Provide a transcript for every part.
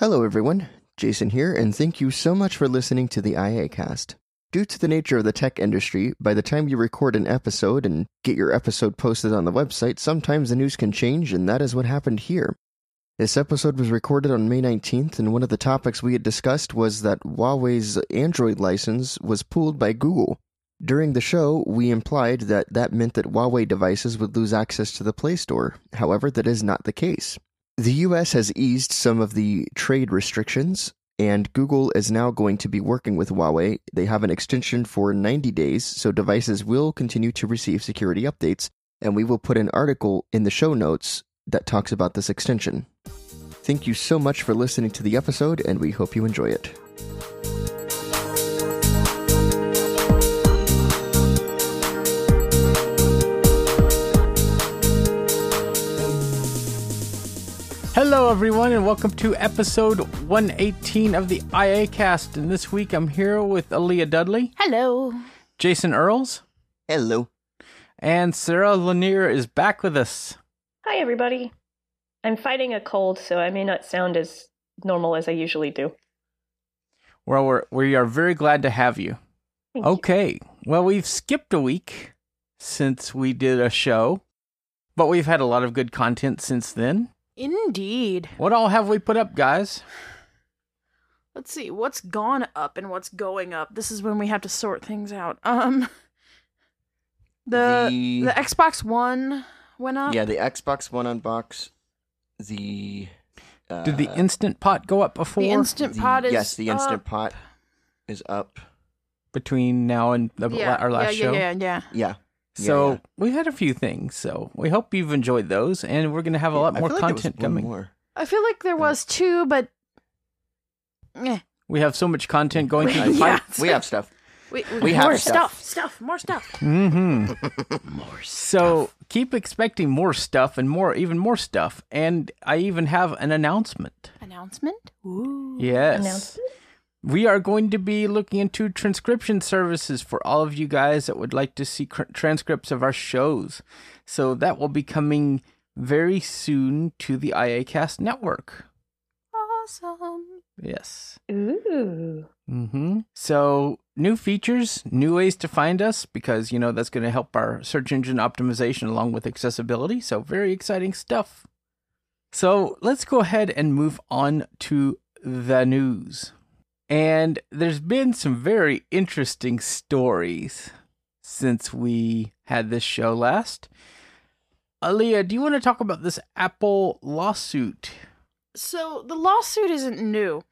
Hello, everyone. Jason here, and thank you so much for listening to the IA cast. Due to the nature of the tech industry, by the time you record an episode and get your episode posted on the website, sometimes the news can change, and that is what happened here. This episode was recorded on May 19th, and one of the topics we had discussed was that Huawei's Android license was pulled by Google. During the show, we implied that that meant that Huawei devices would lose access to the Play Store. However, that is not the case. The US has eased some of the trade restrictions, and Google is now going to be working with Huawei. They have an extension for 90 days, so devices will continue to receive security updates, and we will put an article in the show notes that talks about this extension. Thank you so much for listening to the episode, and we hope you enjoy it. Hello, everyone, and welcome to episode 118 of the IA Cast. And this week I'm here with Aleeha Dudley, Hello. Jason Earls, Hello. and Sarah Lanier is back with us. Hi, everybody. I'm fighting a cold, so I may not sound as normal as I usually do. Well, we're, we are very glad to have you. Thank you. Okay, well, we've skipped a week since we did a show, but we've had a lot of good content since then. Indeed. What all have we put up, guys? Let's see what's gone up and what's going up. This is when we have to sort things out. Um the The- the, Xbox One went up. Yeah, the Xbox One unbox, the. Uh, Did the Instant Pot go up before? The Instant the- Pot is Yes, the Instant up. Pot is up. between now and the, Yeah, our last yeah, show? yeah, yeah, yeah. Yeah. Yeah, So yeah. we had a few things. So we hope you've enjoyed those, and we're going to have a lot I more feel like content coming. more. I feel like there was two, but eh. We have so much content going through the Yeah. pipe. We have stuff. we, We have more stuff. stuff. stuff, more stuff. Mm-hmm. More stuff. So keep expecting more stuff and more, even more stuff. And I even have an announcement. announcement. Ooh. Yes. Announcement? We are going to be looking into transcription services for all of you guys that would like to see cr- transcripts of our shows. So that will be coming very soon to the IACast network. Awesome. Yes. Ooh. Mm-hmm. So new features, new ways to find us, because you know that's going to help our search engine optimization along with accessibility. So very exciting stuff. So let's go ahead and move on to the news. And there's been some very interesting stories since we had this show last. Aleeha, do you want to talk about this Apple lawsuit? So the lawsuit isn't new.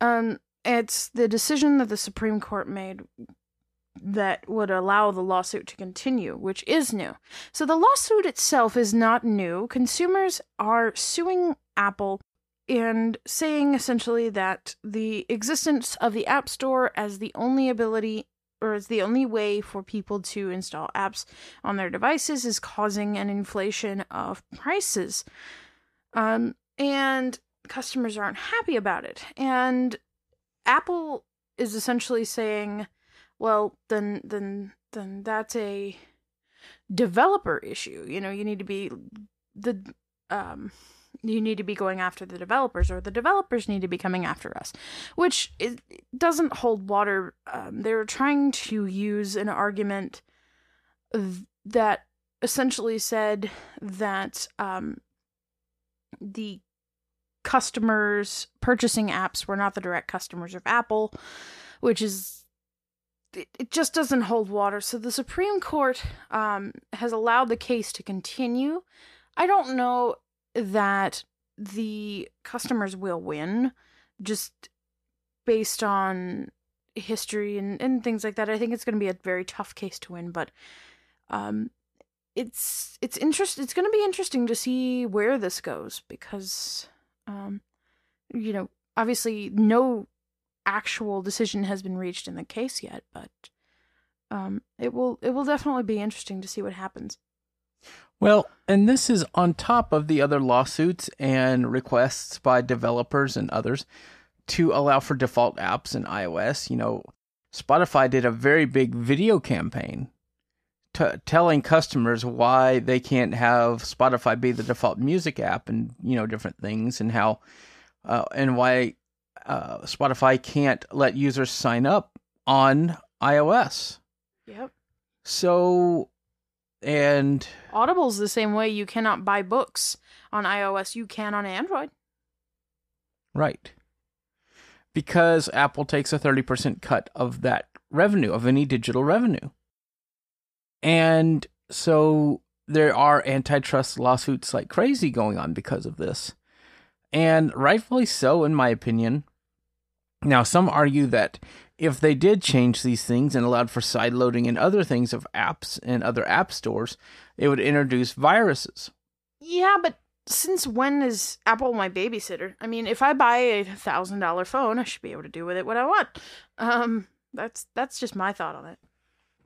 Um, it's the decision that the Supreme Court made that would allow the lawsuit to continue, which is new. So the lawsuit itself is not new. Consumers are suing Apple and saying essentially that the existence of the App Store as the only ability or as the only way for people to install apps on their devices is causing an inflation of prices. Um, and customers aren't happy about it. And Apple is essentially saying, well, then then then that's a developer issue. You know, you need to be the um you need to be going after the developers or the developers need to be coming after us which doesn't hold water um, they're trying to use an argument that essentially said that um, the customers purchasing apps were not the direct customers of Apple, which is it, it just doesn't hold water. So the Supreme Court um, has allowed the case to continue. I don't know that the customers will win, just based on history and, and things like that. I think it's going to be a very tough case to win, but um, it's it's interest. It's going to be interesting to see where this goes because um, you know, obviously no actual decision has been reached in the case yet, but um, it will it will definitely be interesting to see what happens. Well, and this is on top of the other lawsuits and requests by developers and others to allow for default apps in iOS. You know, Spotify did a very big video campaign t- telling customers why they can't have Spotify be the default music app and, you know, different things and how uh, and why uh, Spotify can't let users sign up on iOS. Yep. So, and Audible's the same way. You cannot buy books on iOS. You can on Android. right. Because Apple takes a 30% cut of that revenue, of any digital revenue. And so there are antitrust lawsuits like crazy going on because of this. And rightfully so, in my opinion. Now, some argue that if they did change these things and allowed for side loading and other things of apps and other app stores, it would introduce viruses. Yeah, but since when is Apple my babysitter? I mean, if I buy a thousand dollar phone, I should be able to do with it what I want. Um, that's that's just my thought on it.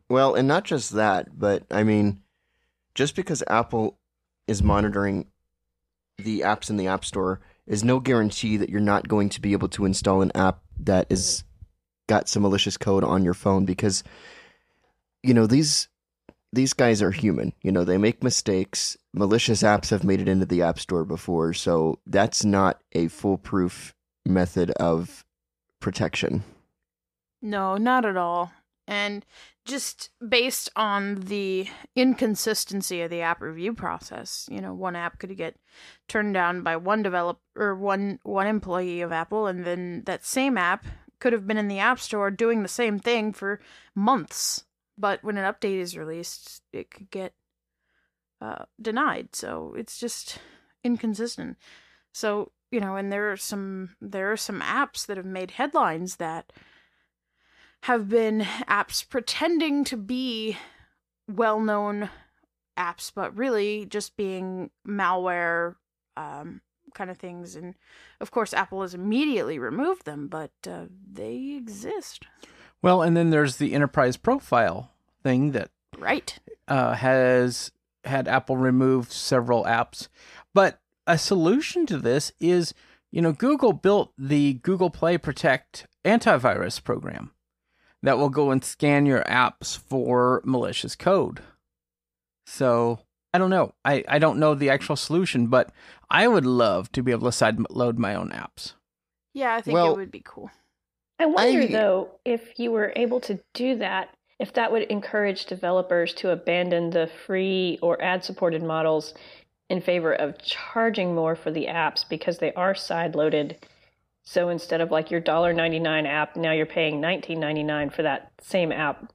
Well, and not just that, but I mean, just because Apple is monitoring the apps in the App Store is no guarantee that you're not going to be able to install an app that is got some malicious code on your phone because you know these these guys are human. You know, they make mistakes. Malicious apps have made it into the App Store before, so that's not a foolproof method of protection. No, not at all. And just based on the inconsistency of the app review process, you know, one app could get turned down by one developer or one one employee of Apple, and then that same app could have been in the App Store doing the same thing for months. But when an update is released, it could get uh, denied. So it's just inconsistent. So you know, and there are some there are some apps that have made headlines that have been apps pretending to be well known apps, but really just being malware um, kind of things. And of course, Apple has immediately removed them, but uh, they exist. Well, and then there's the enterprise profile thing that Right. uh, has had Apple remove several apps. But a solution to this is, you know, Google built the Google Play Protect antivirus program that will go and scan your apps for malicious code. So I don't know. I, I don't know the actual solution, but I would love to be able to side load my own apps. Yeah, I think Well- it would be cool. I wonder I- though if you were able to do that, if that would encourage developers to abandon the free or ad supported models in favor of charging more for the apps because they are side loaded. So instead of like your $1.99 app, now you're paying $19.99 for that same app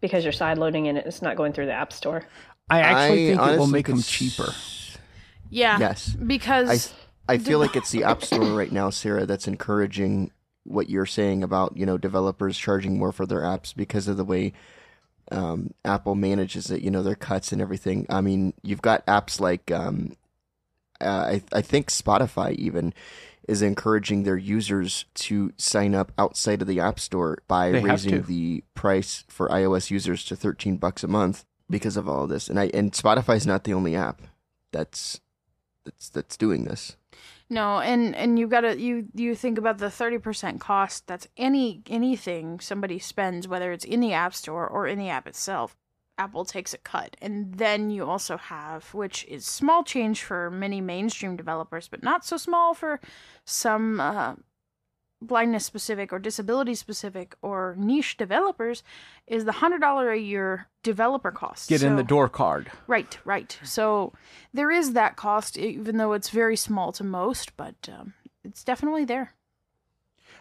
because you're side loading and it's not going through the App Store. I actually think it will make them cheaper. Yeah. Yes. Because I feel like it's the App Store right now, Sarah, that's encouraging what you're saying about you know developers charging more for their apps because of the way um, Apple manages it. You know their cuts and everything. I mean, you've got apps like um, uh, I, I think Spotify even is encouraging their users to sign up outside of the App Store by They raising the price for iOS users to 13 bucks a month because of all this. And I and Spotify's not the only app that's that's that's doing this. No, and and you gotta you you think about the thirty percent cost. That's any anything somebody spends, whether it's in the app store or in the app itself. Apple takes a cut, and then you also have, which is small change for many mainstream developers, but not so small for some uh, blindness specific or disability specific or niche developers, is the hundred dollar a year developer cost. Get in the door card. Right, right. So there is that cost, even though it's very small to most, but um, it's definitely there.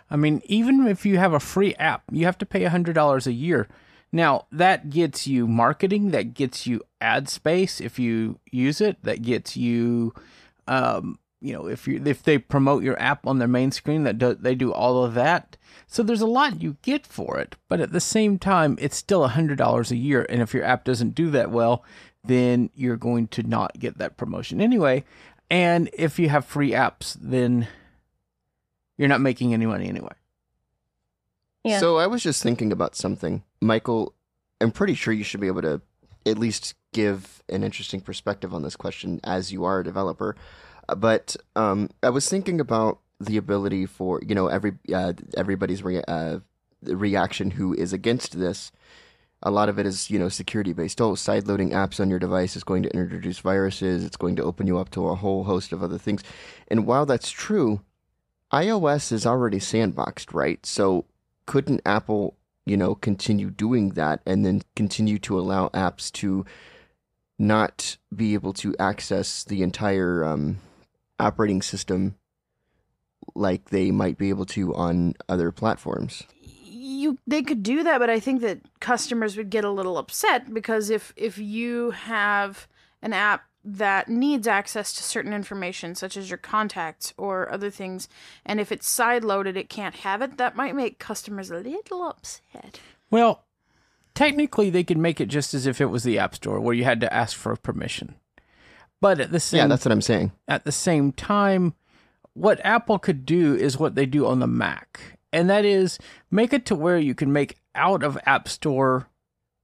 I mean, even if you have a free app, you have to pay $100 a year. Now, that gets you marketing, that gets you ad space if you use it, that gets you um, you know, if you if they promote your app on their main screen, that do, they do all of that. So there's a lot you get for it, but at the same time, it's still a $100 a year and if your app doesn't do that well, then you're going to not get that promotion anyway. And if you have free apps, then you're not making any money anyway. Yeah. So I was just thinking about something. Michael, I'm pretty sure you should be able to at least give an interesting perspective on this question as you are a developer. But um, I was thinking about the ability for, you know, every uh, everybody's uh, reaction who is against this. A lot of it is, you know, security based. Oh, side loading apps on your device is going to introduce viruses. It's going to open you up to a whole host of other things. And while that's true, iOS is already sandboxed, right? So couldn't Apple, you know, continue doing that and then continue to allow apps to not be able to access the entire um, operating system like they might be able to on other platforms? you they could do that but i think that customers would get a little upset because if if you have an app that needs access to certain information such as your contacts or other things and if it's side loaded it can't have it that might make customers a little upset Well, technically, they could make it just as if it was the App Store, where you had to ask for permission. But at the same Yeah, that's what I'm saying. at the same time, what Apple could do is what they do on the Mac, and that is make it to where you can make out of App Store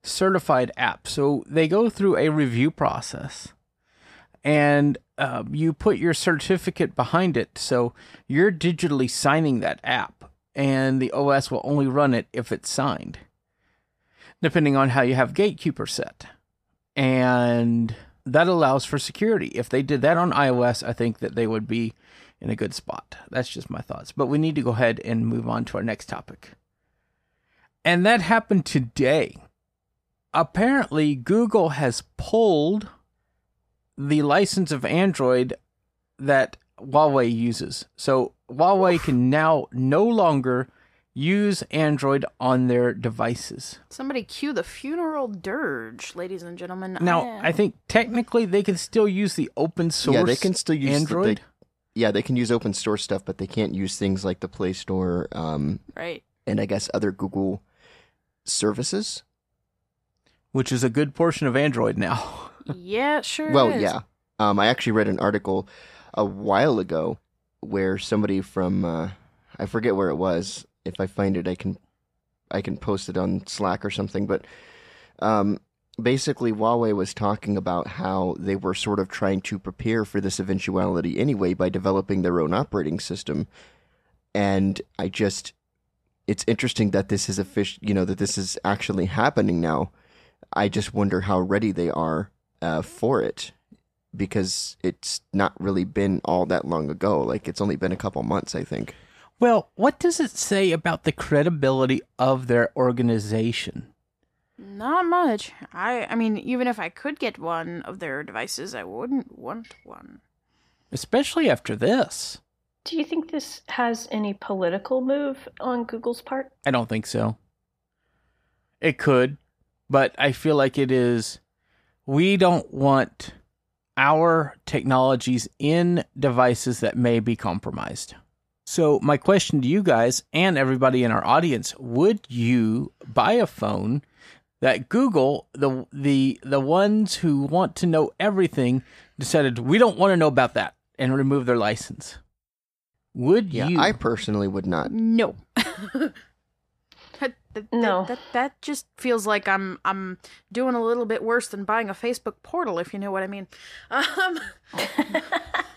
certified apps. So they go through a review process, and uh, you put your certificate behind it. So you're digitally signing that app, and the OS will only run it if it's signed, depending on how you have Gatekeeper set. And that allows for security. If they did that on iOS, I think that they would be in a good spot. That's just my thoughts. But we need to go ahead and move on to our next topic. And that happened today. Apparently, Google has pulled the license of Android that Huawei uses. So Huawei can now no longer use Android on their devices. somebody cue the funeral dirge ladies and gentlemen Now, am- I think technically they can still use the open source yeah, they can still use the- Android. they- yeah, they can use open source stuff, but they can't use things like the Play Store um, right and I guess other Google services. which is a good portion of Android now. yeah sure Well, is. yeah. Um, I actually read an article a while ago where somebody from uh, I forget where it was. If I find it, I can I can post it on Slack or something. But um, basically, Huawei was talking about how they were sort of trying to prepare for this eventuality anyway by developing their own operating system. And I just, it's interesting that this is official. You know that this is actually happening now. I just wonder how ready they are uh, for it because it's not really been all that long ago. Like it's only been a couple months, I think. Well, what does it say about the credibility of their organization? Not much. I I mean, even if I could get one of their devices, I wouldn't want one. Especially after this. Do you think this has any political move on Google's part? I don't think so. It could, but I feel like it is. We don't want our technologies in devices that may be compromised. So, my question to you guys and everybody in our audience would you buy a phone that Google, the, the, the ones who want to know everything, decided we don't want to know about that and remove their license? Would Yeah, you? I personally would not. No. That, that, No. That, that just feels like I'm I'm doing a little bit worse than buying a Facebook portal, if you know what I mean. Um,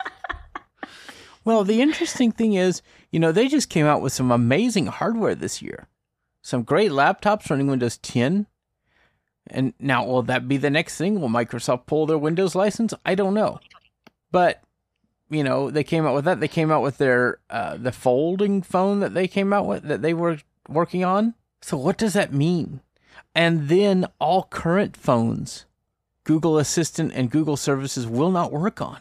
Well, the interesting thing is, you know, they just came out with some amazing hardware this year. Some great laptops running Windows 10. And now, will that be the next thing? Will Microsoft pull their Windows license? I don't know. But, you know, they came out with that. They came out with their, uh, the folding phone that they came out with, that they were working on. So, what does that mean? And then all current phones, Google Assistant and Google services will not work on.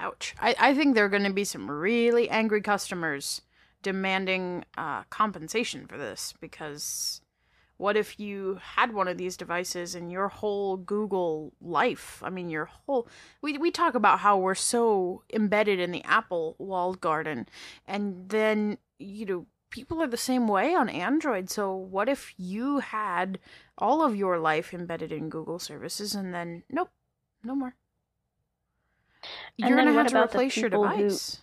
Ouch. I, I think there are going to be some really angry customers demanding uh, compensation for this because what if you had one of these devices and your whole Google life? I mean, your whole. We, we talk about how we're so embedded in the Apple walled garden, and then, you know, people are the same way on Android. So, what if you had all of your life embedded in Google services and then, nope, no more? And You're then gonna have to about the replace your people who- device.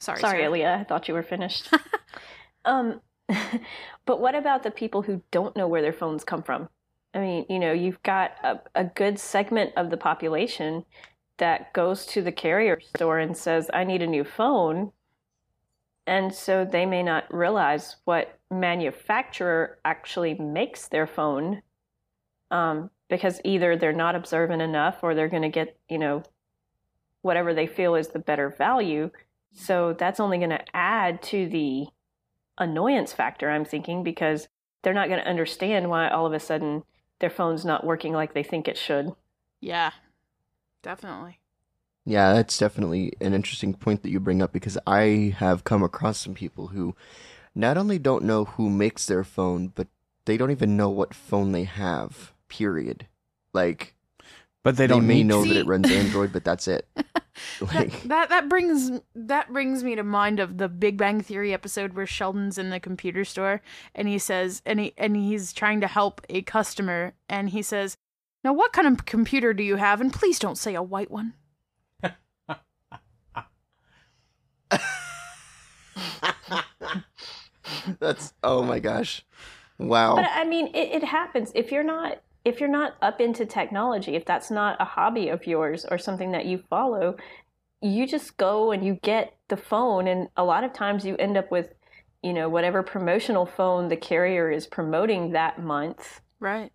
Sorry, Sorry, Sarah. Aleeha. I thought you were finished. um, but what about the people who don't know where their phones come from? I mean, you know, you've got a, a good segment of the population that goes to the carrier store and says, I need a new phone. And so they may not realize what manufacturer actually makes their phone um, because either they're not observant enough or they're going to get, you know, whatever they feel is the better value. So that's only going to add to the annoyance factor, I'm thinking, because they're not going to understand why all of a sudden their phone's not working like they think it should. Yeah, definitely. Yeah, that's definitely an interesting point that you bring up because I have come across some people who not only don't know who makes their phone, but they don't even know what phone they have. Period. Like But they they, don't may need know to. that it runs Android, but that's it. Like that, that that brings that brings me to mind of the Big Bang Theory episode where Sheldon's in the computer store and he says and he and he's trying to help a customer and he says, "Now what kind of computer do you have? And please don't say a white one." that's oh my gosh. Wow. But I mean, it, it happens if you're not if you're not up into technology, if that's not a hobby of yours or something that you follow, you just go and you get the phone, and a lot of times you end up with, you know, whatever promotional phone the carrier is promoting that month Right.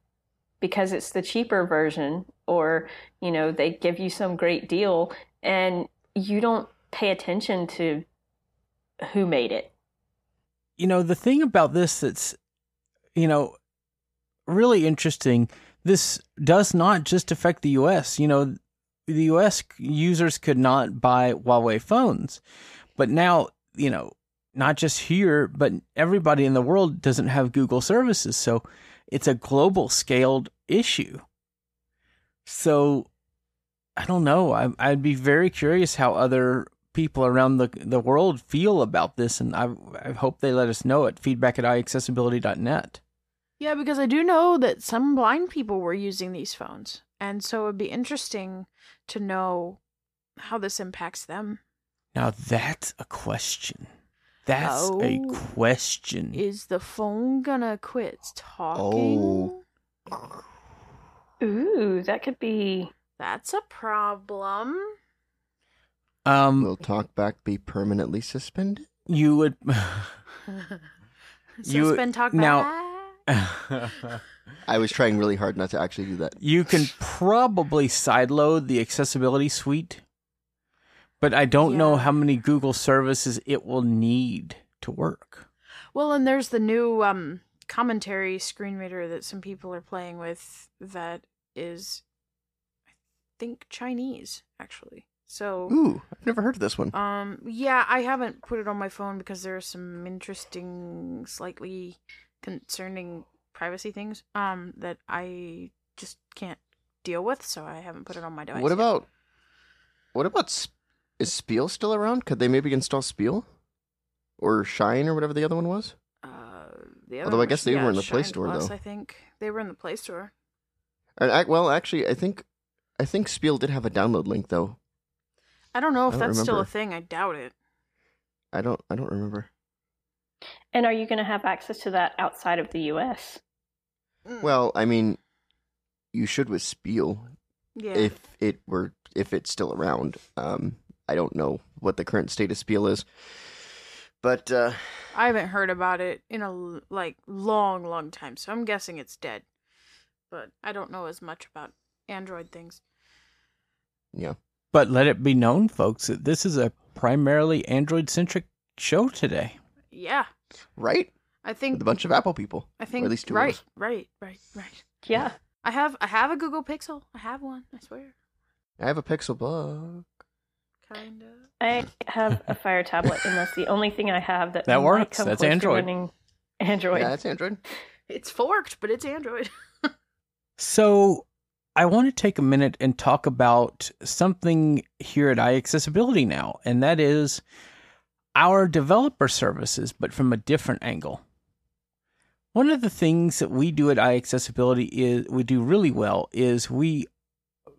because it's the cheaper version, or you know, they give you some great deal, and you don't pay attention to who made it. you know the thing about this that's you know really interesting. This does not just affect the US you know the US users could not buy Huawei phones. But now you know not just here but everybody in the world doesn't have Google services. So it's a global scaled issue. So I don't know. I I'd be very curious how other people around the the world feel about this, and I I hope they let us know at feedback at iaccessibility.net. Yeah, because I do know that some blind people were using these phones. And so it'd be interesting to know how this impacts them. Now that's a question. That's a Oh. question. Is the phone gonna quit talking? Oh. Ooh, that could be. That's a problem. um, Will talkback be permanently suspended? you would. You- Suspend talk now- back. I was trying really hard not to actually do that. you can probably sideload the accessibility suite, but I don't know how many Google services it will need to work. Well, and there's the new um commentary screen reader that some people are playing with that is I think Chinese actually. So Ooh, I've never heard of this one. um yeah, I haven't put it on my phone because there are some interesting slightly concerning privacy things um that I just can't deal with, so I haven't put it on my device. What yet. about what about Sp- is Spiel still around? Could they maybe install Spiel or Shine or whatever the other one was? uh the other Although I guess was- they yeah, were in the Play Store, Plus, though. I think they were in the Play Store. And I, well, actually, I think I think Spiel did have a download link though. I don't know if don't that's still a thing. I doubt it. I don't I don't remember. And are you going to have access to that outside of the US? Mm. Well, I mean, you should with Spiel yeah. if it were if it's still around. Um, I don't know what the current state of Spiel is, but uh, I haven't heard about it in a like long, long time, so I'm guessing it's dead. But I don't know as much about Android things. yeah, But let it be known, folks, that this is a primarily Android centric show today. Yeah, right. I With think a bunch of Apple people. I think at least two of right, us. right, right, right. Yeah. I have I have a Google Pixel. I have one. I swear. I have a Pixel book. Kinda. I have a Fire tablet, and that's the only thing I have that That works. That's Android. Android. Yeah, that's Android. It's forked, but it's Android. So I want to take a minute and talk about something here at iAccessibility now, and that is our developer services, but from a different angle. One of the things that we do at iAccessibility is we do really well is we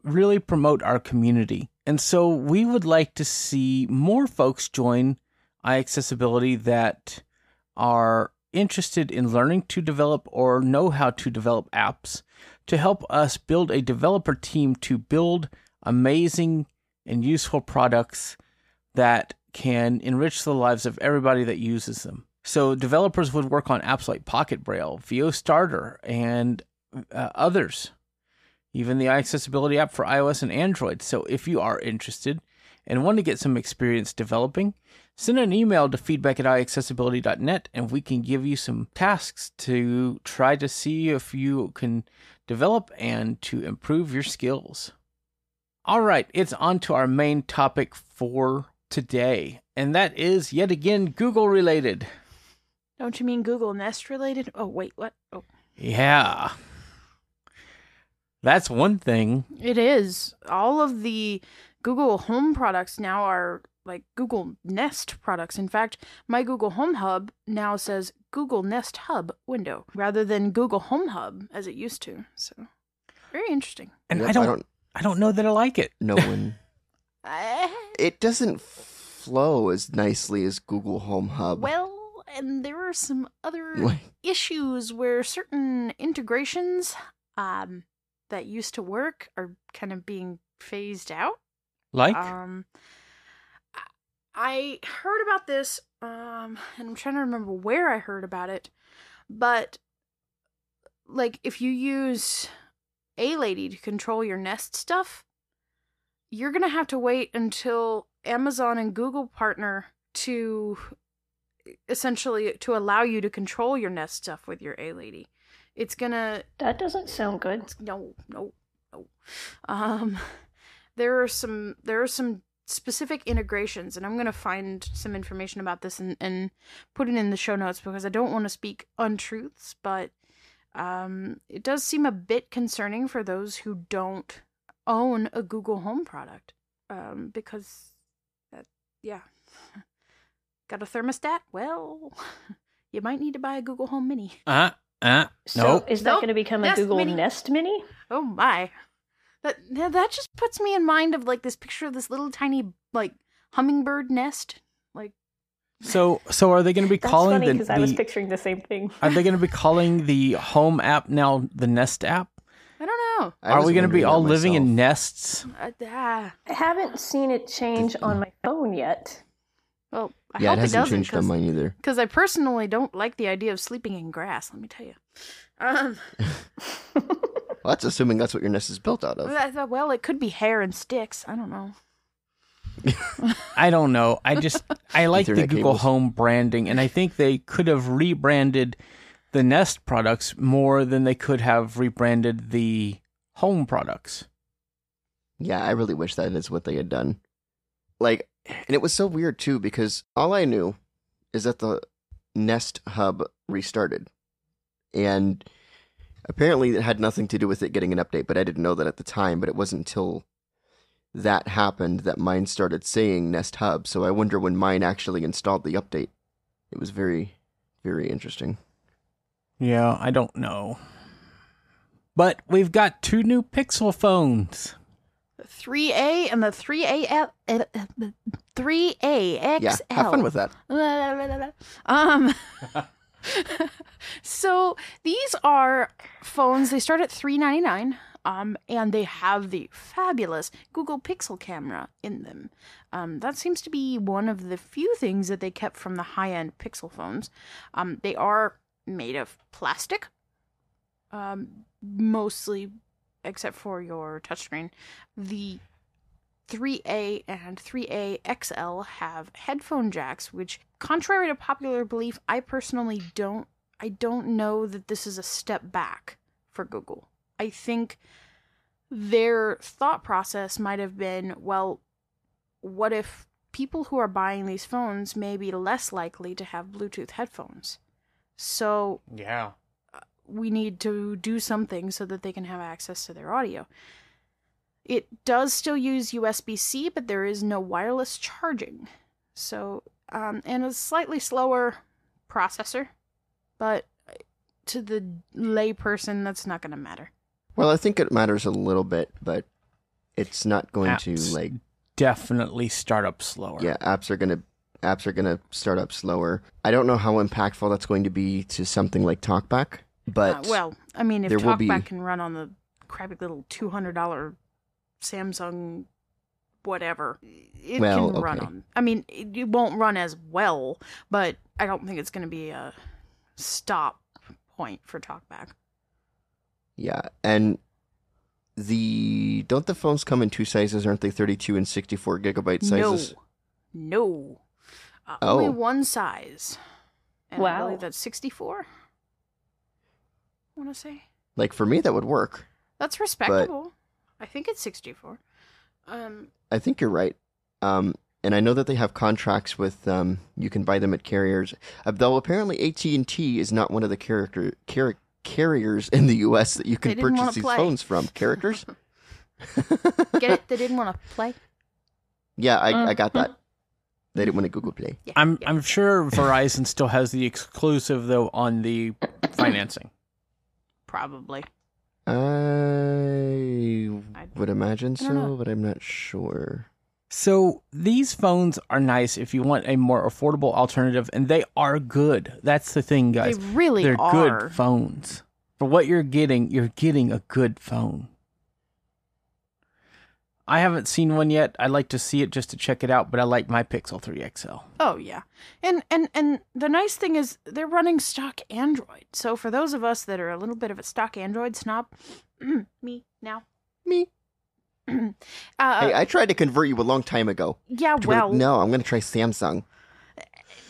really promote our community. And so we would like to see more folks join iAccessibility that are interested in learning to develop or know how to develop apps to help us build a developer team to build amazing and useful products that can enrich the lives of everybody that uses them. So developers would work on apps like Pocket Braille, VO Starter, and uh, others, even the iAccessibility app for iOS and Android. So if you are interested, and want to get some experience developing, send an email to feedback at iaccessibility.net and we can give you some tasks to try to see if you can develop and to improve your skills. All right, it's on to our main topic for today, and that is yet again Google related. Don't you mean Google Nest related? Oh, wait, what? Oh. Yeah. That's one thing. It is. All of the Google Home products now are like Google Nest products. In fact, my Google Home Hub now says Google Nest Hub window rather than Google Home Hub as it used to. So, very interesting. And Yep, I don't I don't know that I like it. No when Uh, it doesn't flow as nicely as Google Home Hub. well, and there are some other Like, issues where certain integrations um, that used to work are kind of being phased out. Like Um, I heard about this, um, and I'm trying to remember where I heard about it, but like if you use a lady to control your Nest stuff, you're gonna have to wait until Amazon and Google partner to essentially to allow you to control your Nest stuff with your A lady. It's gonna That doesn't sound good. no, no, no. Um, there are some there are some specific integrations, and I'm gonna find some information about this and and put it in the show notes because I don't want to speak untruths, but um, it does seem a bit concerning for those who don't own a Google Home product, um, because that yeah. Got a thermostat? Well, you might need to buy a Google Home Mini. uh uh So Nope. is that Nope. going to become a Nest Google Mini. Nest Mini? Oh my. That now that just puts me in mind of like this picture of this little tiny like hummingbird nest. Like so so are they going to be calling funny the, because I was picturing the same thing. are they going to be calling the home app now the Nest app? I don't know. I are we going to be all that living in nests? Uh. I haven't seen it change on my phone yet. Well, I Yeah, hope it, hasn't doesn't changed on mine either. because I personally don't like the idea of sleeping in grass. Let me tell you. Um, Well, that's assuming that's what your nest is built out of. I thought, well, it could be hair and sticks. I don't know. I don't know. I just I like the Google cables. Home branding, and I think they could have rebranded the Nest products more than they could have rebranded the Home products. Yeah, I really wish that is what they had done. Like, and it was so weird too because all I knew is that the Nest Hub restarted, and apparently it had nothing to do with it getting an update. But I didn't know that at the time. But it wasn't until that happened that mine started saying Nest Hub. So I wonder when mine actually installed the update. It was very, very interesting. Yeah, I don't know. But we've got two new Pixel phones. 3A and the 3A 3A XL. Yeah, have fun with that. Um. so these are phones. They start at three ninety nine. Um, and they have the fabulous Google Pixel camera in them. Um, that seems to be one of the few things that they kept from the high end Pixel phones. Um, they are made of plastic, um, mostly, except for your touchscreen. The 3A and 3A XL have headphone jacks, which, contrary to popular belief, I personally don't. I don't know that this is a step back for Google. I think their thought process might have been, well, what if people who are buying these phones may be less likely to have Bluetooth headphones? So Yeah. We need to do something so that they can have access to their audio. It does still use USB C, but there is no wireless charging. So, um, and a slightly slower processor, but to the layperson, that's not going to matter. Well, I think it matters a little bit, but it's not going Apps to like Definitely start up slower. yeah apps are gonna apps are gonna start up slower i don't know how impactful that's going to be to something like talkback but Uh, well, I mean, if TalkBack be- can run on the crappy little two hundred dollar Samsung, whatever, it Well, can run okay. on. I mean, it, it won't run as well, but I don't think it's going to be a stop point for TalkBack. yeah and the don't the phones come in two sizes? Aren't they 32 and 64 gigabyte sizes? No, no, uh, only Oh. one size. And I Wow. believe that's sixty-four. I want to say Like for me, that would work. that's respectable. I think it's sixty-four. Um, I think you're right. Um, and I know that they have contracts with. Um, you can buy them at carriers. Uh, though apparently AT and T is not one of the character car- carriers in the U.S. that you can purchase these play. phones from. Characters? get it? They didn't want to play. Yeah, I, I got that. They didn't want to Google Play. Yeah, I'm yeah. I'm sure Verizon still has the exclusive though on the financing. Probably. I I- would imagine I so, but I'm not sure. So these phones are nice if you want a more affordable alternative, and they are good. That's the thing, They guys. really They're are. good phones. For what you're getting, you're getting a good phone. I haven't seen one yet. I'd like to see it just to check it out, but I like my Pixel 3 XL. Oh yeah, and and and the nice thing is they're running stock Android. So for those of us that are a little bit of a stock Android snob, me now. Me. uh, hey, I tried to convert you a long time ago. yeah, To be like, well, no, I'm going to try Samsung.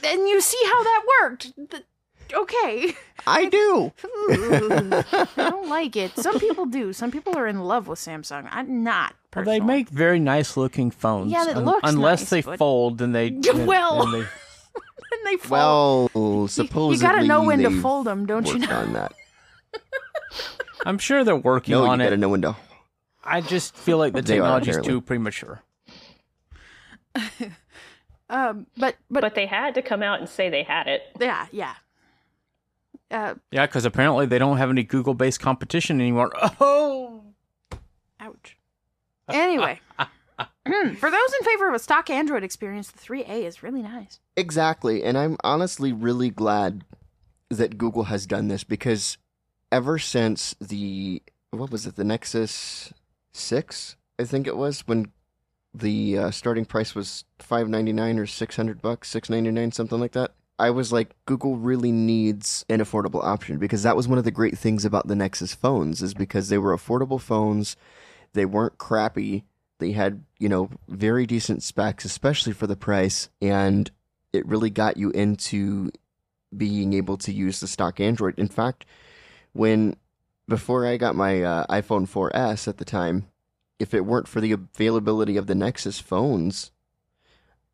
and you see how that worked. Th- okay. I do. I don't like it. Some people do. Some people are in love with Samsung. I'm not. Well, they Personally. make very nice looking phones. Yeah, it un- looks unless nice, they but- fold and they. then- Well, then they- and they fall. Well, You- supposedly you gotta know when to they've fold them, don't you worked know? on that. I'm sure they're working No, you on got to it. know when to. I just feel like the They are, technology is apparently. too premature. Um, but but, But they had to come out and say they had it. yeah, yeah. Uh, Yeah, because apparently they don't have any Google based competition anymore. Oh! ouch. Anyway, for those in favor of a stock Android experience, the 3A is really nice. Exactly. And I'm honestly really glad that Google has done this because ever since the, what was it, the Nexus 6, I think it was, when the uh, starting price was 599 or 600 bucks, 699, something like that. I was like, Google really needs an affordable option because that was one of the great things about the Nexus phones is because they were affordable phones. They weren't crappy. They had, you know, very decent specs, especially for the price. And it really got you into being able to use the stock Android. In fact, when before I got my uh, iPhone 4S at the time, if it weren't for the availability of the Nexus phones,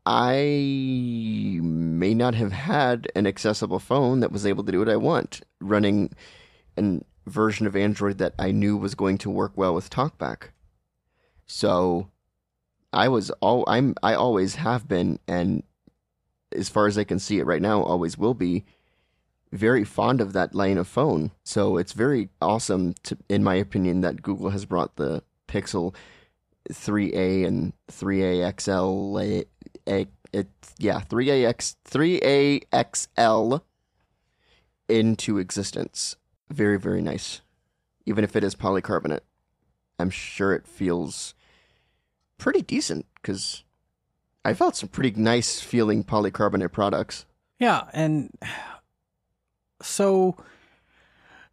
I may not have had an accessible phone that was able to do what I want, running a version of Android that I knew was going to work well with TalkBack. So I was all I'm I always have been and as far as I can see it right now, always will be very fond of that line of phone. So it's very awesome, to, in my opinion, that Google has brought the Pixel 3A and 3A XL. A, a, it, yeah, 3A X three axl into existence. Very very nice, even if it is polycarbonate. I'm sure it feels pretty decent because I felt some pretty nice feeling polycarbonate products. Yeah, and so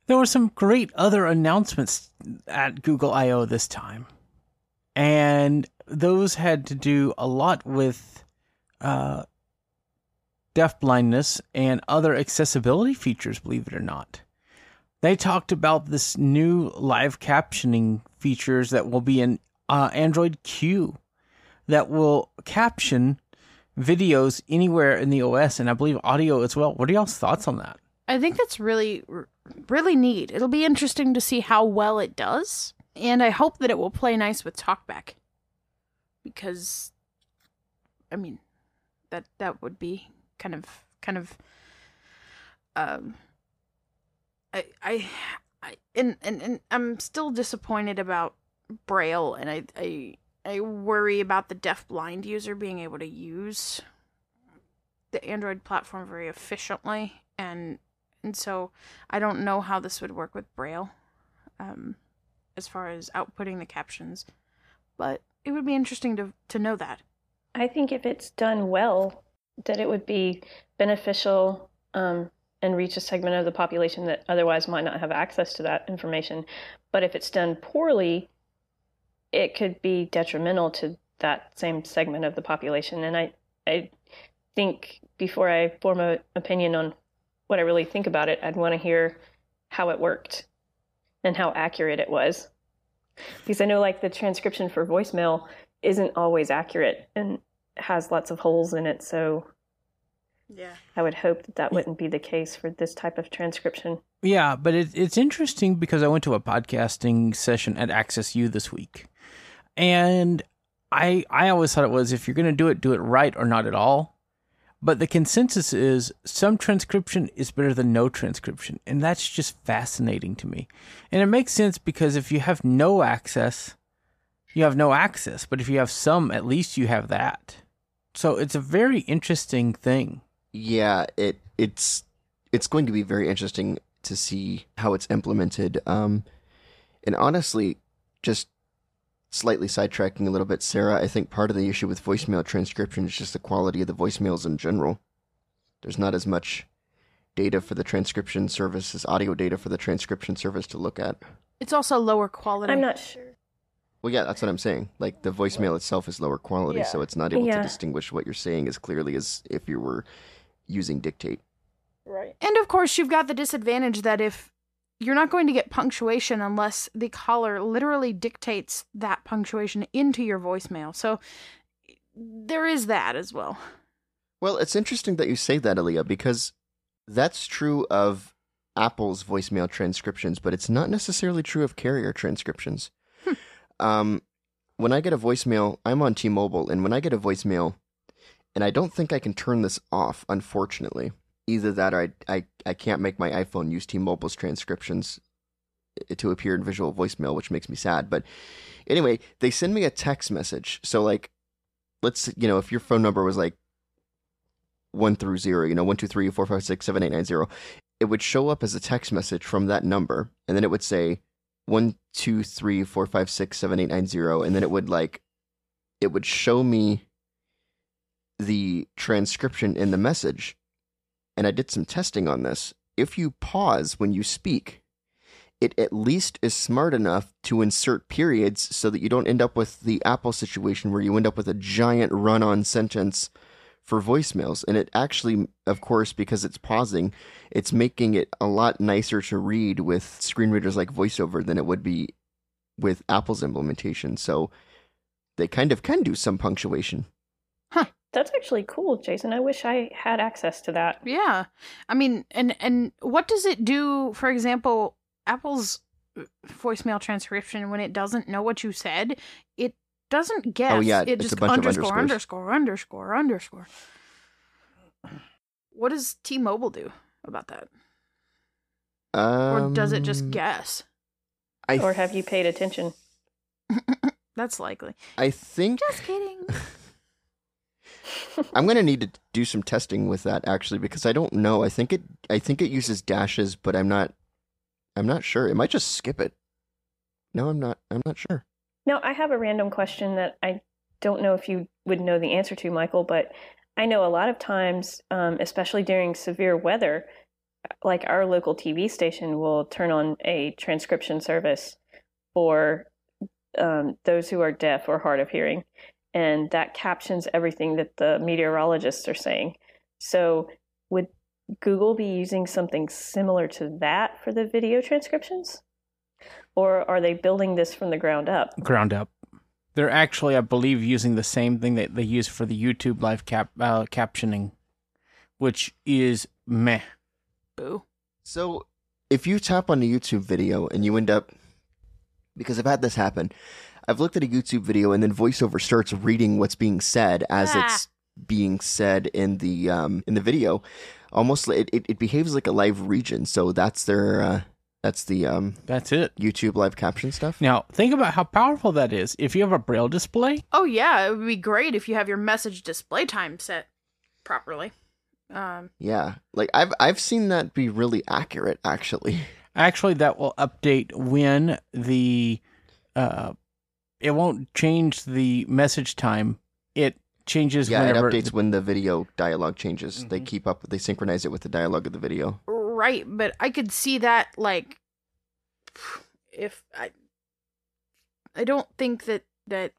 there were some great other announcements at Google I/O this time, and those had to do a lot with uh, deafblindness and other accessibility features. Believe it or not, they talked about this new live captioning features that will be in uh, Android Q that will caption videos anywhere in the OS and I believe audio as well. What are y'all's thoughts on that? I think that's really, really neat. It'll be interesting to see how well it does, and I hope that it will play nice with TalkBack, because, I mean, that that would be kind of, kind of, um, I, I, I, and and and I'm still disappointed about Braille, and I, I, I worry about the deaf-blind user being able to use the Android platform very efficiently, and and so I don't know how this would work with Braille, um, as far as outputting the captions, but it would be interesting to to know that. I think if it's done well, that it would be beneficial um, and reach a segment of the population that otherwise might not have access to that information. But if it's done poorly, it could be detrimental to that same segment of the population. And I, I think before I form an opinion on what I really think about it, I'd want to hear how it worked and how accurate it was. Because I know, like, the transcription for voicemail isn't always accurate and has lots of holes in it. So Yeah. I would hope that that wouldn't be the case for this type of transcription. Yeah, but it, it's interesting because I went to a podcasting session at Access U this week, and I I always thought it was if you're going to do it, do it right or not at all. But the consensus is some transcription is better than no transcription, and that's just fascinating to me. And it makes sense because if you have no access, you have no access. But if you have some, at least you have that. So it's a very interesting thing. Yeah, it it's it's going to be very interesting to see how it's implemented. Um, and honestly, just slightly sidetracking a little bit, Sarah, I think part of the issue with voicemail transcription is just the quality of the voicemails in general. There's not as much data for the transcription service as audio data for the transcription service to look at. It's also lower quality. I'm not sure. Well, yeah, that's what I'm saying. Like the voicemail itself is lower quality, Yeah. so it's not able Yeah. to distinguish what you're saying as clearly as if you were using dictate. Right. And of course, you've got the disadvantage that if you're not going to get punctuation unless the caller literally dictates that punctuation into your voicemail. So there is that as well. Well, it's interesting that you say that, Aleeha, because that's true of Apple's voicemail transcriptions, but it's not necessarily true of carrier transcriptions. Um, when I get a voicemail, I'm on T-Mobile, and when I get a voicemail, and I don't think I can turn this off, unfortunately. Either that, or I I, I can't make my iPhone use T-Mobile's transcriptions eh, to appear in visual voicemail, which makes me sad. But anyway, they send me a text message. So like, let's you know, if your phone number was like one through zero, you know, one, two, three, four, five, six, seven, eight, nine, zero, it would show up as a text message from that number, and then it would say one, two, three, four, five, six, seven, eight, nine, zero, and then it would like, it would show me the transcription in the message. And I did some testing on this. If you pause when you speak, it at least is smart enough to insert periods so that you don't end up with the Apple situation where you end up with a giant run on sentence for voicemails. And it actually, of course, because it's pausing, it's making it a lot nicer to read with screen readers like VoiceOver than it would be with Apple's implementation. So they kind of can do some punctuation. That's actually cool, Jason. I wish I had access to that. Yeah. I mean, and and what does it do? For example, Apple's voicemail transcription when it doesn't know what you said, it doesn't guess. Oh, yeah, it it's just a bunch underscore, underscores. underscore, underscore, underscore. What does T-Mobile do about that? Or does it just Um, guess? I Or have you paid attention? That's likely. I think Just kidding. I'm gonna need to do some testing with that actually because I don't know. I think it I think it uses dashes, but I'm not I'm not sure. It might just skip it. No, I'm not. I'm not sure. Now, I have a random question that I don't know if you would know the answer to, Michael, but I know a lot of times, um, especially during severe weather, like our local TV station will turn on a transcription service for um, those who are deaf or hard of hearing, and that captions everything that the meteorologists are saying. So, would Google be using something similar to that for the video transcriptions? Or are they building this from the ground up? ground up. They're actually, I believe, using the same thing that they use for the YouTube live cap uh, captioning, which is meh. Boo. So if you tap on a YouTube video and you end up because I've had this happen. I've looked at a YouTube video and then voiceover starts reading what's being said as Ah. it's being said in the um in the video. Almost li- it, it, it behaves like a live region. So that's their uh that's the um That's it. YouTube live caption stuff. Now, think about how powerful that is. If you have a braille display, Oh yeah, it would be great if you have your message display time set properly. Um, Yeah. Like I've I've seen that be really accurate actually. actually, that will update when the. Uh, it won't change the message time. It changes Yeah, it updates when the video dialogue changes. They Mhm. keep up they synchronize it with the dialogue of the video. right, but I could see that like if I I don't think that that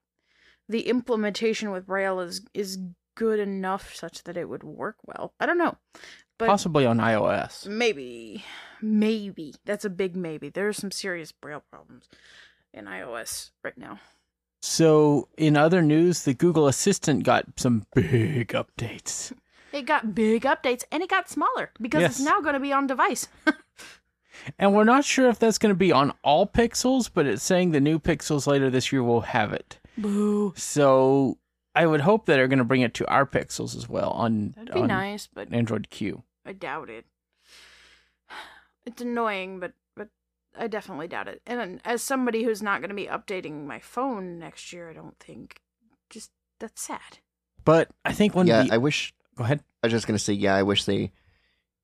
the implementation with Braille is is good enough such that it would work well. I don't know. But Possibly on iOS. maybe maybe. That's a big maybe. There are some serious Braille problems in iOS right now. So, in other news, the Google Assistant got some big updates. It got big updates and it got smaller because it's now going to be on device. And we're not sure if that's going to be on all pixels, but it's saying the new pixels later this year will have it. Boo. So, I would hope that they're going to bring it to our pixels as well on, That'd be on nice, but Android Q. I doubt it. It's annoying, but but I definitely doubt it. And as somebody who's not going to be updating my phone next year, I don't think. Just that's sad. But I think when yeah, the, I wish. go ahead. I was just gonna say, yeah, I wish they,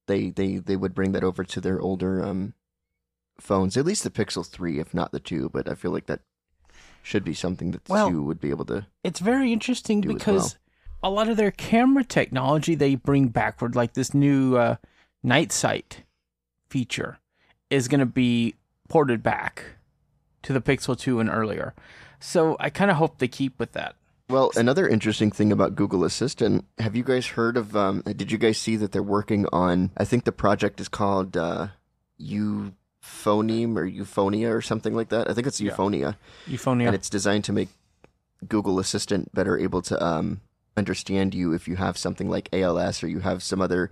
they, they, they would bring that over to their older um, phones. At least the Pixel Three, if not the two. But I feel like that should be something that the Well- two would be able to. It's very interesting do as because a lot of their camera technology they bring backward, like this new uh, night sight feature, is going to be ported back to the Pixel 2 and earlier. So I kind of hope they keep with that. Well, another interesting thing about Google Assistant, have you guys heard of? Um, did you guys see that they're working on? I think the project is called uh, Euphonium or Euphonia or something like that. I think it's Yeah. Euphonia, Euphonia. and it's designed to make Google Assistant better able to um, understand you if you have something like ALS or you have some other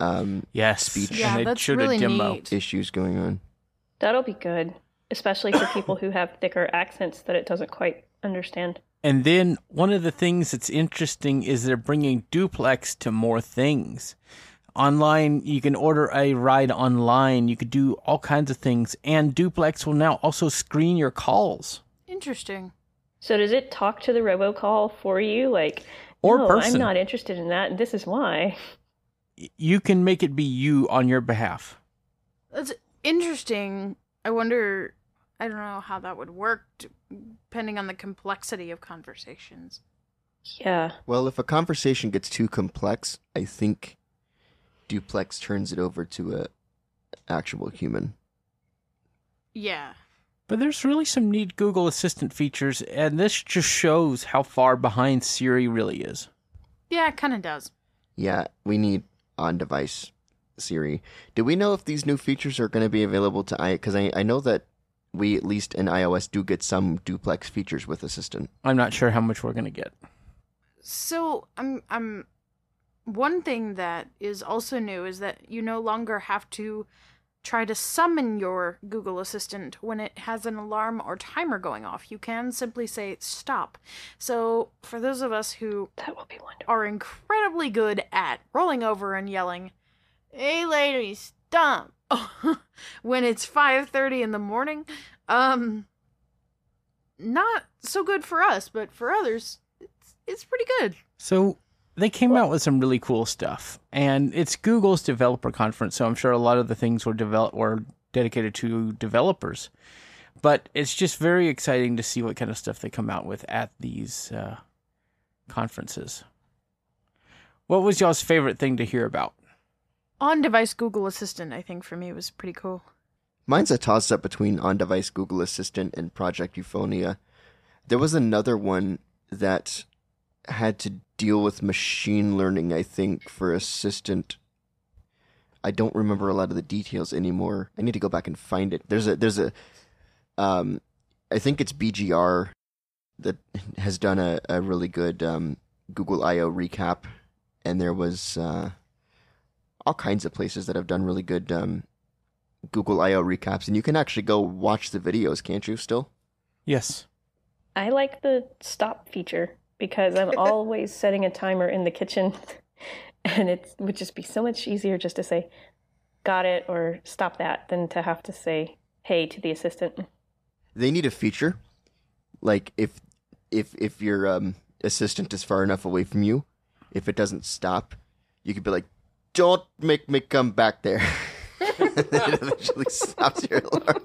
um, yes. speech. and Yeah, they that's showed a really demo. neat. issues going on. That'll be good, especially for people who have thicker accents that it doesn't quite understand. And then one of the things that's interesting is they're bringing duplex to more things. Online, you can order a ride online. You could do all kinds of things, and duplex will now also screen your calls Interesting. So does it talk to the robocall for you? Like, or no, person. I'm not interested in that, and this is why. You can make it be you on your behalf. That's interesting. I wonder. I don't know how that would work, depending on the complexity of conversations. Yeah. Well, if a conversation gets too complex, I think duplex turns it over to a actual human. Yeah. But there's really some neat Google Assistant features, and this just shows how far behind Siri really is. Yeah, it kind of does. Yeah, we need on-device Siri. Do we know if these new features are going to be available to i? Because I, I know that we at least in iOS do get some duplex features with Assistant. I'm not sure how much we're going to get. So I'm I'm one thing that is also new is that you no longer have to try to summon your Google Assistant when it has an alarm or timer going off. You can simply say stop. So for those of us who That will be wonderful. are incredibly good at rolling over and yelling, "Hey lady, stop." when it's 5:30 in the morning, um not so good for us, but for others it's it's pretty good. So they came out with some really cool stuff, and it's Google's developer conference, so I'm sure a lot of the things were developed were dedicated to developers. But it's just very exciting to see what kind of stuff they come out with at these uh, conferences. What was y'all's favorite thing to hear about? On-device Google Assistant I think for me was pretty cool. Mine's a toss up between on device Google Assistant and Project Euphonia. There was another one that had to deal with machine learning, I think, for Assistant. I don't remember a lot of the details anymore. I need to go back and find it. There's a there's a um I think it's BGR that has done a, a really good um, Google I/O recap, and there was uh, all kinds of places that have done really good um, Google I/O recaps, and you can actually go watch the videos, can't you? Still, Yes. I like the stop feature because I'm always setting a timer in the kitchen, and it would just be so much easier just to say, got it, or stop that, than to have to say, hey, to the assistant. they need a feature like if if if your um, assistant is far enough away from you, if it doesn't stop, you could be like, "Don't make me come back there." it eventually stops your alarm.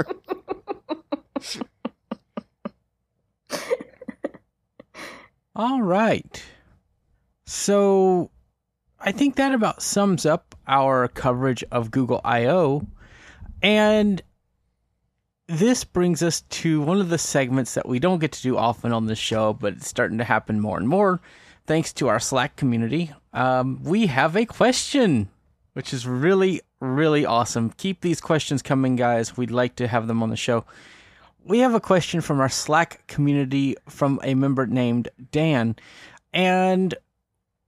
All right. So I think that about sums up our coverage of Google I/O. And this brings us to one of the segments that we don't get to do often on this show, but it's starting to happen more and more thanks to our Slack community. Um, we have a question, which is really, really awesome. Keep these questions coming, guys. We'd like to have them on the show. We have a question from our Slack community from a member named Dan, and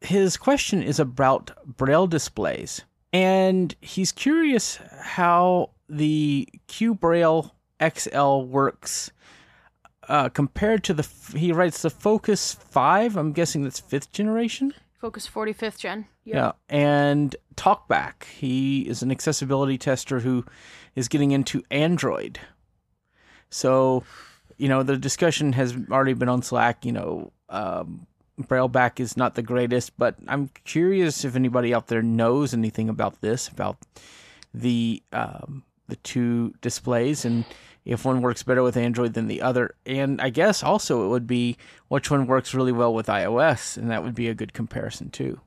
his question is about Braille displays. And he's curious how the Q Braille XL works uh, compared to the. He writes the Focus 5. I'm guessing that's fifth generation. Focus 45th gen. Yep. Yeah. And Talkback. He is an accessibility tester who is getting into Android. So, you know, the discussion has already been on Slack. You know, um, Brailleback is not the greatest, but I'm curious if anybody out there knows anything about this, about the um, the two displays, and if one works better with Android than the other. And I guess also it would be which one works really well with iOS, and that would be a good comparison too.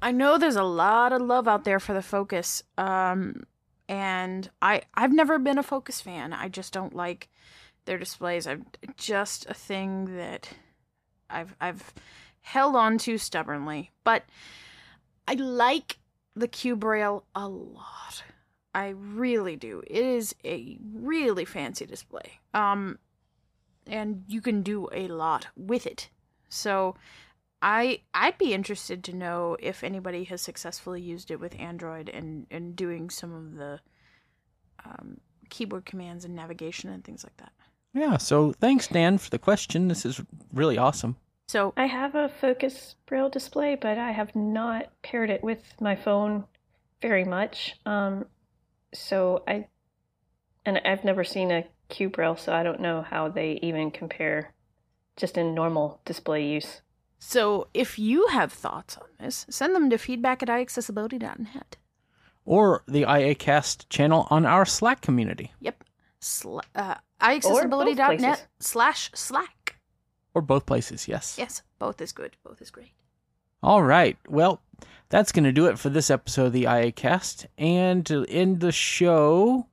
I know there's a lot of love out there for the Focus, um, and I I've never been a Focus fan. I just don't like their displays. I'm just a thing that I've I've held on to stubbornly, but I like the Q Braille a lot. I really do. It is a really fancy display. Um and you can do a lot with it. So I I'd be interested to know if anybody has successfully used it with Android and and doing some of the um, keyboard commands and navigation and things like that. Yeah. So thanks, Dan, for the question. This is really awesome. So I have a Focus Braille display, but I have not paired it with my phone very much. Um, so I, and I've never seen a Q Braille, so I don't know how they even compare just in normal display use. so if you have thoughts on this, send them to feedback at iaccessibility.net. Or the IACast channel on our Slack community, Yep. Sla- uh, iaccessibility.net slash slack. or both places. Yes. Yes, both is good. Both is great. All right. Well, that's going to do it for this episode of the IACast. And to end the show,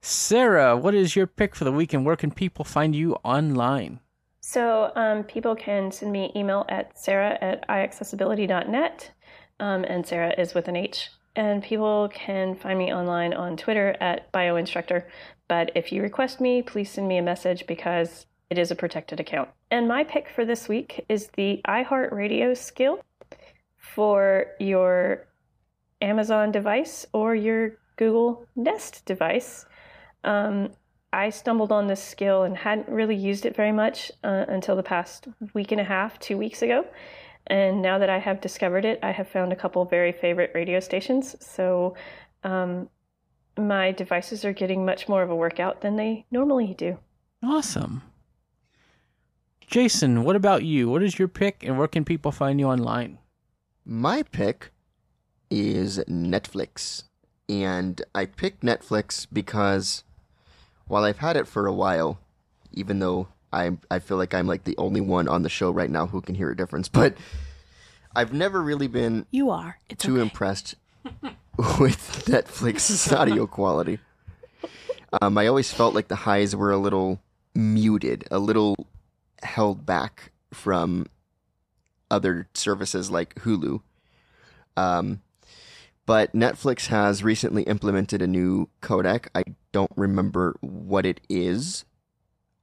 Sarah, what is your pick for the week and where can people find you online? So um, people can send me email at sarah at iaccessibility.net, um, and Sarah is with an H. And people can find me online on Twitter at bioinstructor. But if you request me, please send me a message because it is a protected account. And my pick for this week is the iHeartRadio skill for your Amazon device or your Google Nest device. Um, I stumbled on this skill and hadn't really used it very much uh, until the past week and a half, two weeks ago. And now that I have discovered it, I have found a couple very favorite radio stations. So um, my devices are getting much more of a workout than they normally do. Awesome. Jason, what about you? What is your pick and where can people find you online? My pick is Netflix. And I picked Netflix because while I've had it for a while, even though I I feel like I'm like the only one on the show right now who can hear a difference, but I've never really been You are. It's too okay. impressed with Netflix's audio quality. Um, I always felt like the highs were a little muted, a little held back from other services like Hulu. Um, but Netflix has recently implemented a new codec. I don't remember what it is,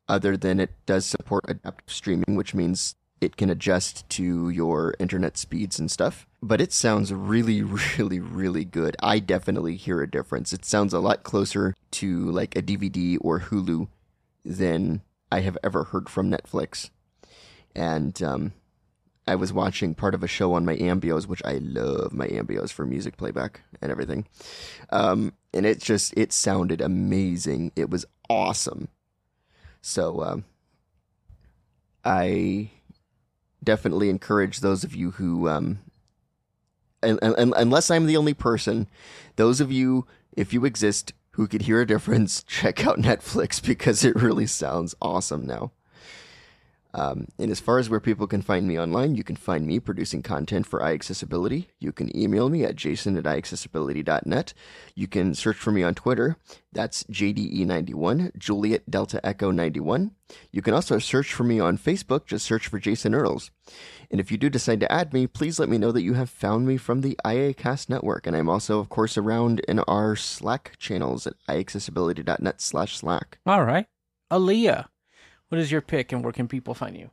other than it does support adaptive streaming, which means it can adjust to your internet speeds and stuff. But it sounds really, really, really good. I definitely hear a difference. It sounds a lot closer to like a DVD or Hulu than I have ever heard from Netflix. And um, I was watching part of a show on my Ambeos, which I love my Ambeos for music playback and everything. Um, and it just it sounded amazing. It was awesome. So um, I definitely encourage those of you who, um, and, and, unless I'm the only person, those of you, if you exist, who could hear a difference, check out Netflix because it really sounds awesome now. Um, and as far as where people can find me online, you can find me producing content for iAccessibility. You can email me at jason at iAccessibility.net. You can search for me on Twitter. That's JDE91, Juliet Delta Echo 91. You can also search for me on Facebook. Just search for Jason Earls. And if you do decide to add me, please let me know that you have found me from the IACast network. And I'm also, of course, around in our Slack channels at iAccessibility.net slash Slack. All right. Aleeha, what is your pick and where can people find you?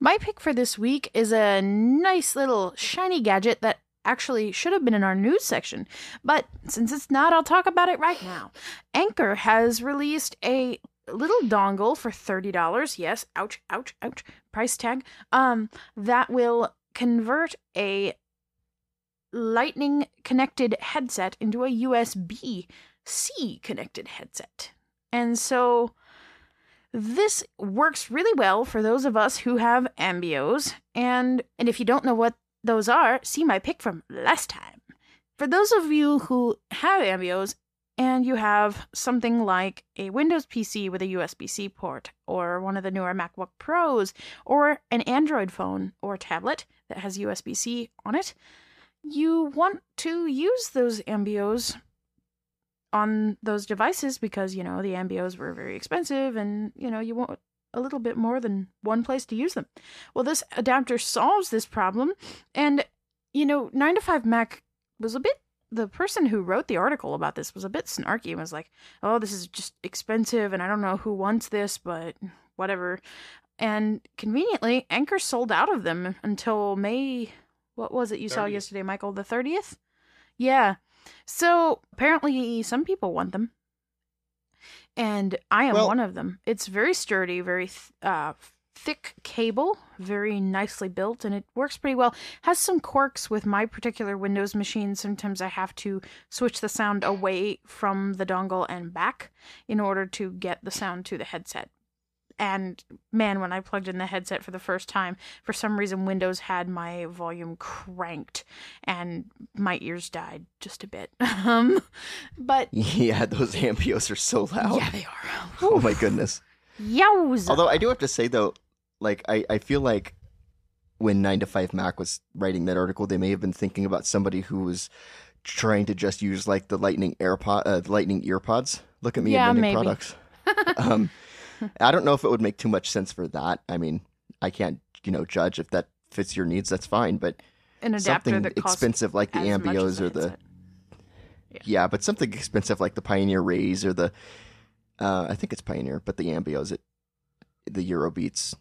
My pick for this week is a nice little shiny gadget that actually should have been in our news section. But since it's not, I'll talk about it right now. Anker has released a little dongle for $30. Yes, ouch, ouch, ouch. Price tag. Um that will convert a lightning connected headset into a USB C connected headset. And so this works really well for those of us who have Ambeos and and if you don't know what those are, see my pick from last time. For those of you who have Ambeos and you have something like a Windows PC with a USB C port, or one of the newer MacBook Pros, or an Android phone or tablet that has USB C on it, you want to use those Ambeos on those devices because, you know, the Ambeos were very expensive and, you know, you want a little bit more than one place to use them. Well, this adapter solves this problem, and, you know, 9 to 5 Mac was a bit the person who wrote the article about this was a bit snarky and was like, "Oh, this is just expensive, and I don't know who wants this, but whatever." And conveniently, Anker sold out of them until May. What was it you saw yesterday, Michael? The thirtieth. Yeah. So apparently, some people want them, and I am Well- one of them. It's very sturdy, very th- uh, thick cable, very nicely built, and it works pretty well. Has some quirks with my particular Windows machine. Sometimes I have to switch the sound away from the dongle and back in order to get the sound to the headset. And man, when I plugged in the headset for the first time, for some reason Windows had my volume cranked and my ears died just a bit. um, but Yeah, those Ambeos are so loud. yeah, they are. Oh my goodness. Yowza. Although I do have to say though, like I, I feel like when nine to five Mac was writing that article, they may have been thinking about somebody who was trying to just use like the Lightning AirPod, uh, Lightning earpods. Look at me Yeah, inventing maybe. products. um, I don't know if it would make too much sense for that. I mean, I can't you know judge if that fits your needs. That's fine, but an adapter something expensive like the as much as Ambeos or the headset. yeah, but something expensive like the Pioneer Rayz or the uh, I think it's Pioneer, but the Ambeos, it, the urBeats.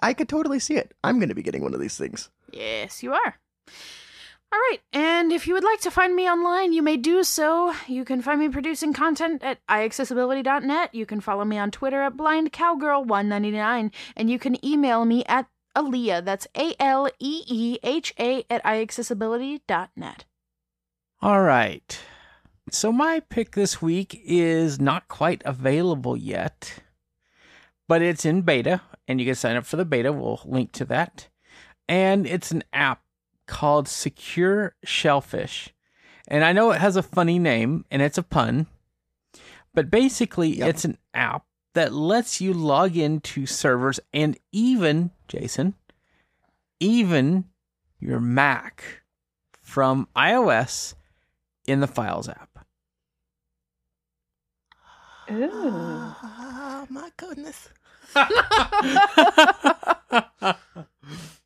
I could totally see it. I'm going to be getting one of these things. Yes, you are. All right, and if you would like to find me online, you may do so. You can find me producing content at iAccessibility.net. You can follow me on Twitter at BlindCowgirl199, and you can email me at Aleeha, that's A L E E H A, at iAccessibility.net. All right. So my pick this week is not quite available yet, but it's in beta, and you can sign up for the beta. We'll link to that. And it's an app called Secure Shellfish. And I know it has a funny name and it's a pun, but basically Yep. it's an app that lets you log into servers and even, Jason, even your Mac from iOS in the Files app. Ooh. Oh my goodness.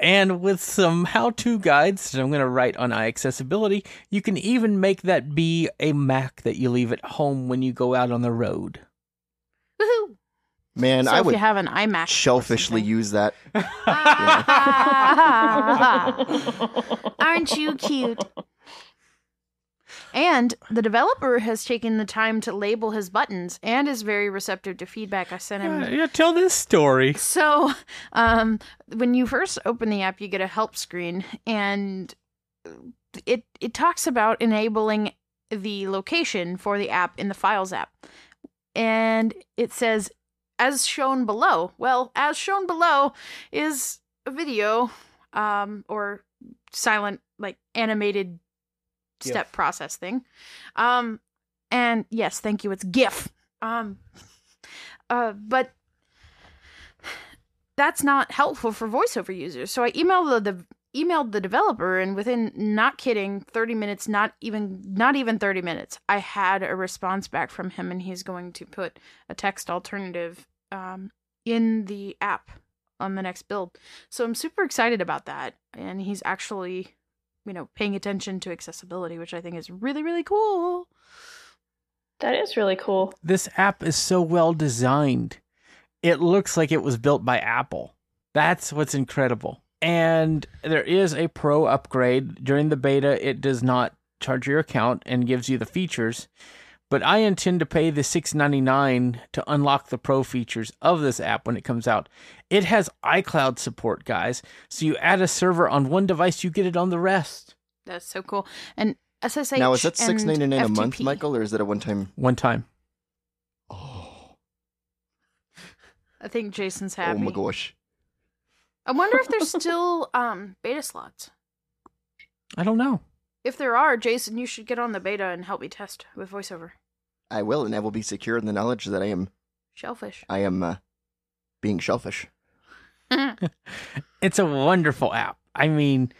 and with some how to guides that I'm going to write on iAccessibility, you can even make that be a Mac that you leave at home when you go out on the road. Woohoo! Man, so I if would you have an iMac. or shellfishly use that. Aren't you cute? And the developer has taken the time to label his buttons and is very receptive to feedback. I sent him. Yeah, yeah, tell this story. So, um, when you first open the app, you get a help screen, and it it talks about enabling the location for the app in the Files app, and it says, "As shown below." Well, as shown below is a video, um, or silent like animated step GIF. process thing, um, and yes, thank you. It's GIF. Um, uh, but that's not helpful for voiceover users. So I emailed the, the emailed the developer, and within not kidding, thirty minutes, not even not even thirty minutes, I had a response back from him, and he's going to put a text alternative um, in the app on the next build. So I'm super excited about that, and he's actually, you know, paying attention to accessibility, which I think is really really cool. That is really cool. This app is so well designed. It looks like it was built by Apple. That's what's incredible. And there is a pro upgrade. During the beta, it does not charge your account and gives you the features. But I intend to pay the $6.99 to unlock the pro features of this app when it comes out. It has iCloud support, guys. So you add a server on one device, you get it on the rest. That's so cool. And SSH. now is that and six ninety nine a month, Michael, or is that a one time? One time. Oh, I think Jason's happy. oh my gosh! I wonder if there's still um beta slots. I don't know. If there are, Jason, you should get on the beta and help me test with voiceover. I will, and I will be secure in the knowledge that I am, Shellfish. I am, uh, being shellfish. It's a wonderful app. I mean,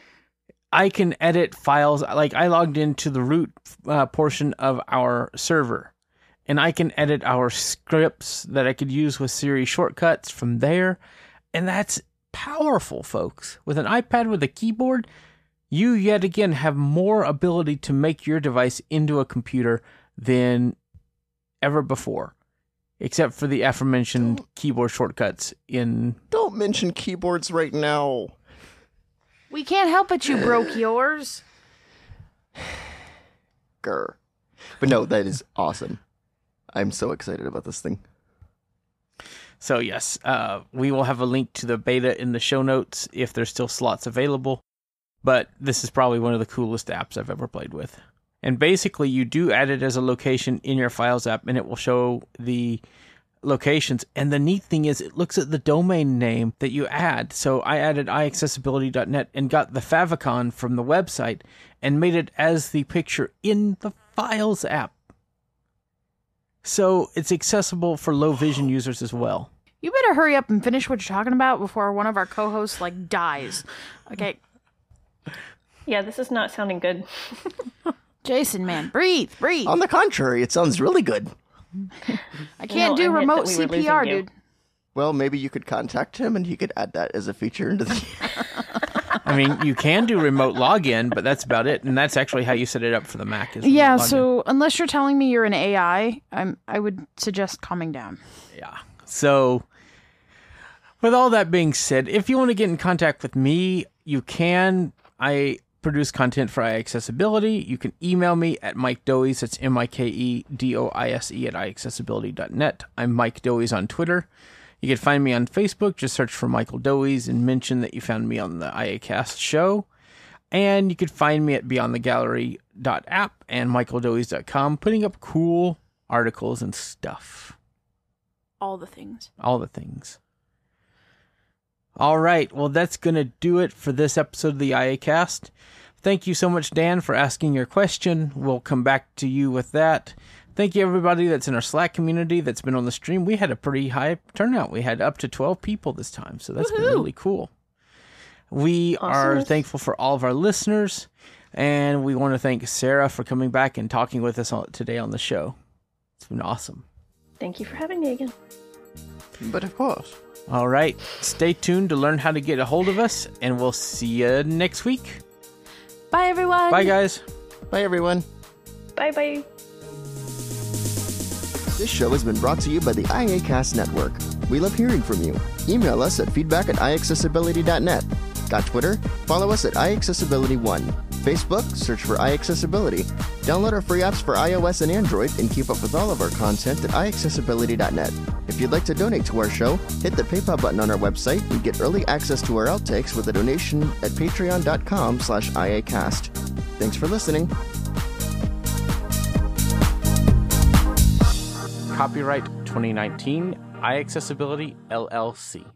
I can edit files. Like I logged into the root uh, portion of our server, and I can edit our scripts that I could use with Siri shortcuts from there, and that's powerful, folks. With an iPad with a keyboard, you yet again have more ability to make your device into a computer than ever before, except for the aforementioned keyboard shortcuts in Don't mention keyboards right now. we can't help it you broke yours. Grr. But no, that is awesome. I'm so excited about this thing. So yes, uh, we will have a link to the beta in the show notes if there's still slots available. But this is probably one of the coolest apps I've ever played with. And basically, you do add it as a location in your Files app, and it will show the locations. And the neat thing is, it looks at the domain name that you add. So I added iaccessibility.net and got the favicon from the website and made it as the picture in the Files app. So it's accessible for low vision users as well. You better hurry up and finish what you're talking about before one of our co-hosts like dies. Okay, Yeah, this is not sounding good. Jason, man, breathe, breathe. On the contrary, it sounds really good. I can't No, do I meant remote that we were CPR, losing you. dude. Well, maybe you could contact him and he could add that as a feature into the. I mean, you can do remote login, but that's about it. And that's actually how you set it up for the Mac. Is remote Yeah, login. so unless you're telling me you're an AI, I'm I would suggest calming down. yeah. So, with all that being said, if you want to get in contact with me, you can. I produce content for iAccessibility. You can email me at Mike Doise. That's M I K E D O I S E at iAccessibility.net. I'm Mike Doise on Twitter. You can find me on Facebook. Just search for Michael Doise and mention that you found me on the IACast show. And you could find me at beyondthegallery.app and michaeldoise.com, putting up cool articles and stuff. All the things. All the things. All right. Well, that's going to do it for this episode of the IA Cast. Thank you so much, Dan, for asking your question. We'll come back to you with that. Thank you, everybody that's in our Slack community that's been on the stream. We had a pretty high turnout. We had up to 12 people this time, so that's been really cool. We are thankful for all of our listeners, and we want to thank Sarah for coming back and talking with us on, today on the show. It's been awesome. Thank you for having me again. but of course. All right. Stay tuned to learn how to get a hold of us, and we'll see you next week. Bye, everyone. Bye, guys. Bye, everyone. Bye bye. This show has been brought to you by the IACast Network. We love hearing from you. Email us at feedback at iaccessibility.net. Got Twitter? Follow us at iAccessibility1. Facebook? Search for iAccessibility. Download our free apps for iOS and Android and keep up with all of our content at iAccessibility.net. If you'd like to donate to our show, hit the PayPal button on our website and get early access to our outtakes with a donation at patreon.com slash iacast. Thanks for listening. Copyright 2019, iAccessibility LLC.